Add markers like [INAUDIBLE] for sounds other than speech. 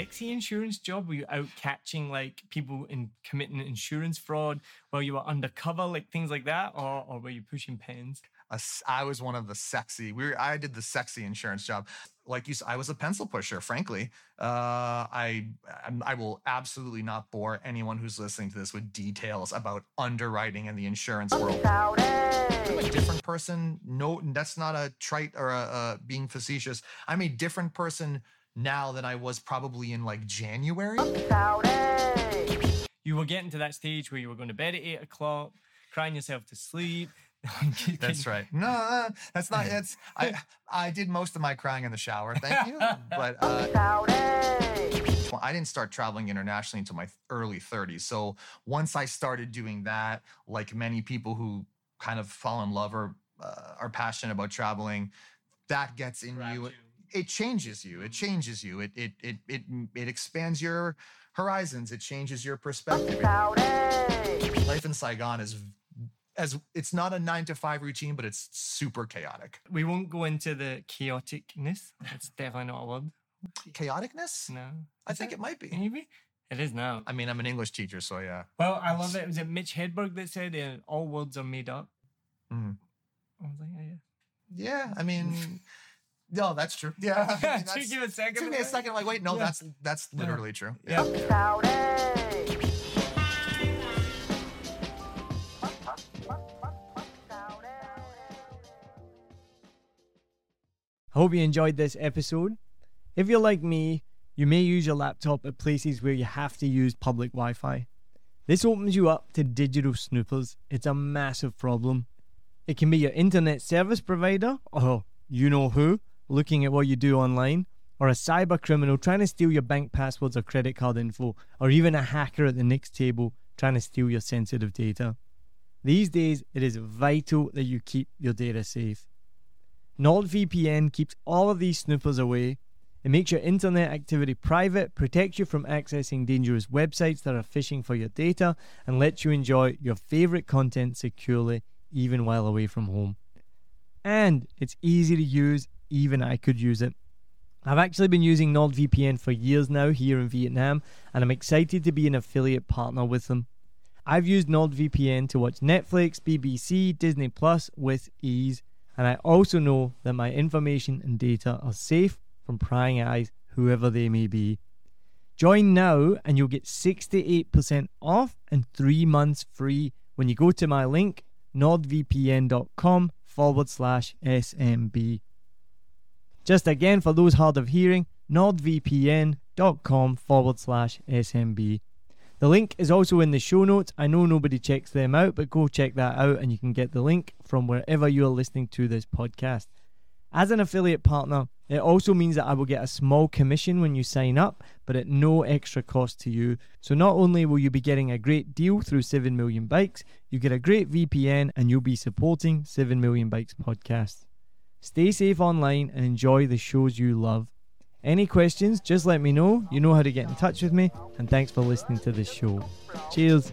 Sexy insurance job? Were you out catching like people in committing insurance fraud while you were undercover, like things like that, or or were you pushing pens? I was one of the sexy. We were, I did the sexy insurance job. Like you, I was a pencil pusher. Frankly, uh, I I'm- will absolutely not bore anyone who's listening to this with details about underwriting in the insurance world. I'm a different person. No, that's not a trite or a, a being facetious. I'm a different person now than I was probably in like January. You were getting to that stage where you were going to bed at eight o'clock, crying yourself to sleep. [LAUGHS] That's right. [LAUGHS] No, that's not. That's I. I did most of my crying in the shower. Thank you. [LAUGHS] But uh, xào đây Well, I didn't start traveling internationally until my early 30s. So once I started doing that, like many people who kind of fall in love or uh, are passionate about traveling, that gets in you. It changes you. It changes you. It it it it it expands your horizons. It changes your perspective. xào Life in Saigon is as it's not a nine to five routine, but it's super chaotic. We won't go into the chaoticness. That's definitely not a word. Chaoticness? No, I think it? it might be. Maybe it is now. I mean, I'm an English teacher, so yeah. Well, I love it. Was it Mitch Hedberg that said uh, all words are made up? Mhm. I was like, oh, yeah. Yeah, I mean, [LAUGHS] no, that's true. Yeah, I mean, [LAUGHS] Took that's- you a second. took me a right? second. Like, wait, no, Yeah. that's that's Yeah. literally true. Yeah. xào đây xào đây I hope you enjoyed this episode. If you're like me, you may use your laptop at places where you have to use public Wi Fi. This opens you up to digital snoopers. It's a massive problem. It can be your internet service provider, or you know who, looking at what you do online, or a cyber criminal trying to steal your bank passwords or credit card info, or even a hacker at the next table trying to steal your sensitive data. These days, it is vital that you keep your data safe. NordVPN keeps all of these snoopers away. It makes your internet activity private, protects you from accessing dangerous websites that are phishing for your data, and lets you enjoy your favorite content securely even while away from home. And it's easy to use, even I could use it. I've actually been using NordVPN for years now here in Vietnam, and I'm excited to be an affiliate partner with them. I've used NordVPN to watch Netflix, BBC, Disney Plus with ease, and I also know that my information and data are safe from prying eyes, whoever they may be. Join now and you'll get 68% off and three months free when you go to my link, nordvpn.com forward slash SMB. Just again, for those hard of hearing, nordvpn.com forward slash SMB. The link is also in the show notes. I know nobody checks them out, but go check that out and you can get the link from wherever you are listening to this podcast. As an affiliate partner, it also means that I will get a small commission when you sign up, but at no extra cost to you. So not only will you be getting a great deal through 7 Million Bikes, you get a great VPN and you'll be supporting 7 Million Bikes podcast. Stay safe online and enjoy the shows you love. Any questions, just let me know. You know how to get in touch with me. And thanks for listening to this show. Cheers.